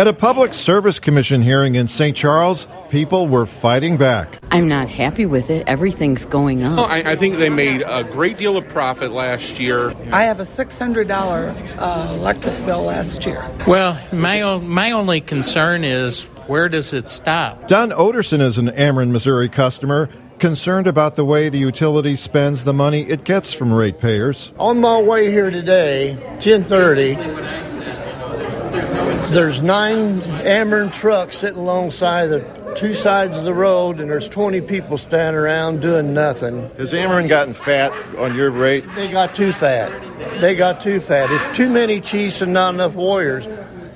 At a Public Service Commission hearing in St. Charles, people were fighting back. I'm not happy with it. Everything's going up. Oh, I, I, think they made a great deal of profit last year. I have a $600 uh, electric bill last year. Well, my, o- my only concern is where does it stop? Don Oderson is an Ameren, Missouri customer concerned about the way the utility spends the money it gets from ratepayers. On my way here today, 1030, there's nine Ameren trucks sitting alongside the two sides of the road, and there's 20 people standing around doing nothing. Has Ameren gotten fat on your rates? They got too fat. They got too fat. It's too many chiefs and not enough warriors.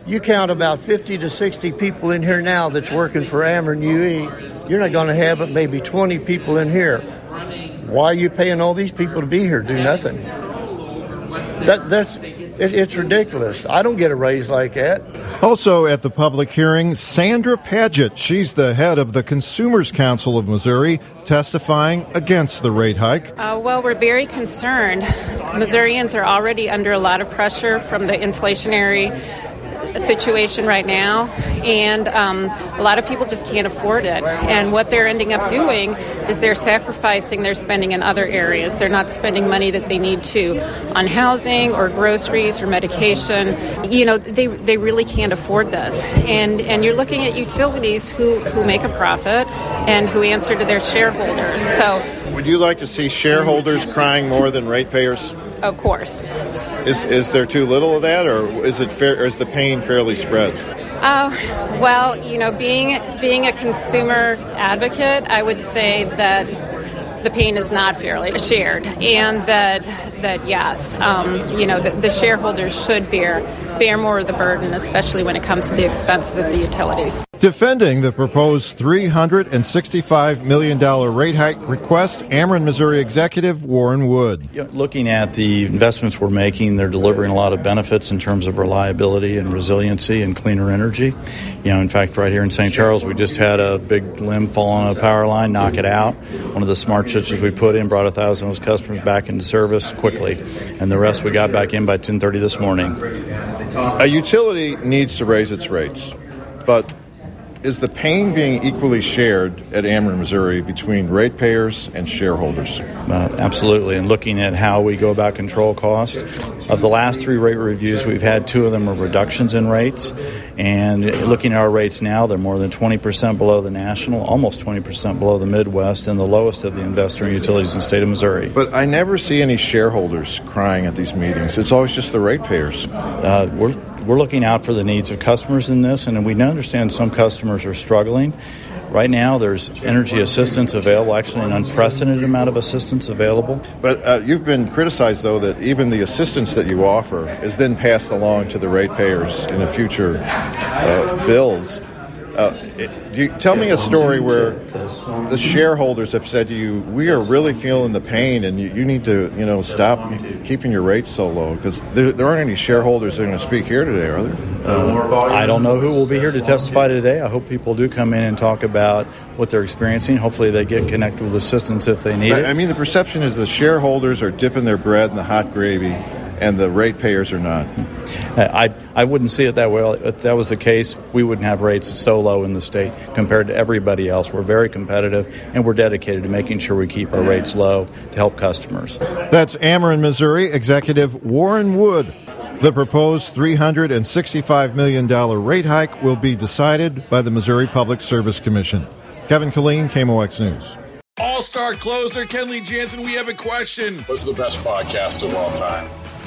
You count about 50 to 60 people in here now that's working for Ameren UE. You're not going to have but maybe 20 people in here. Why are you paying all these people to be here? Do nothing. That, that's it, it's ridiculous. I don't get a raise like that. Also at the public hearing, Sandra Paget. She's the head of the Consumers Council of Missouri, testifying against the rate hike. Uh, well, we're very concerned. Missourians are already under a lot of pressure from the inflationary situation right now, and um, a lot of people just can't afford it. And what they're ending up doing is they're sacrificing their spending in other areas. They're not spending money that they need to on housing or groceries or medication. You know, they, they really can't afford this. And and you're looking at utilities who, who make a profit and who answer to their shareholders. So would you like to see shareholders crying more than ratepayers? Of course. Is is there too little of that, or is it fair? Or is the pain fairly spread? Uh, well, you know, being being a consumer advocate, I would say that the pain is not fairly shared, and that that yes, um, you know, the, the shareholders should bear bear more of the burden, especially when it comes to the expenses of the utilities. Defending the proposed $365 million rate hike request, Ameren, Missouri executive Warren Wood. Yeah, looking at the investments we're making, they're delivering a lot of benefits in terms of reliability and resiliency and cleaner energy. You know, in fact, right here in St. Charles, we just had a big limb fall on a power line, knock it out. One of the smart switches we put in brought a thousand of those customers back into service quickly, and the rest we got back in by 10:30 this morning. A utility needs to raise its rates, but is the pain being equally shared at Ameren, Missouri, between ratepayers and shareholders? Uh, absolutely. And looking at how we go about control cost, of the last three rate reviews, we've had two of them are reductions in rates. And looking at our rates now, they're more than 20% below the national, almost 20% below the Midwest, and the lowest of the investor utilities in the state of Missouri. But I never see any shareholders crying at these meetings. It's always just the ratepayers. Uh, we're we're looking out for the needs of customers in this, and we understand some customers are struggling. Right now, there's energy assistance available, actually, an unprecedented amount of assistance available. But uh, you've been criticized, though, that even the assistance that you offer is then passed along to the ratepayers in the future uh, bills. Uh, you, tell me a story where the shareholders have said to you, "We are really feeling the pain, and you, you need to, you know, stop keeping your rates so low." Because there, there, aren't any shareholders that are going to speak here today, are there? Uh, I don't know who will be here to testify today. I hope people do come in and talk about what they're experiencing. Hopefully, they get connected with assistance if they need I, it. I mean, the perception is the shareholders are dipping their bread in the hot gravy and the ratepayers are not. Uh, I, I wouldn't see it that way. If that was the case, we wouldn't have rates so low in the state compared to everybody else. We're very competitive, and we're dedicated to making sure we keep our rates low to help customers. That's Ameren, Missouri Executive Warren Wood. The proposed $365 million rate hike will be decided by the Missouri Public Service Commission. Kevin Killeen, KMOX News. All star closer Kenley Jansen, we have a question. What's the best podcast of all time?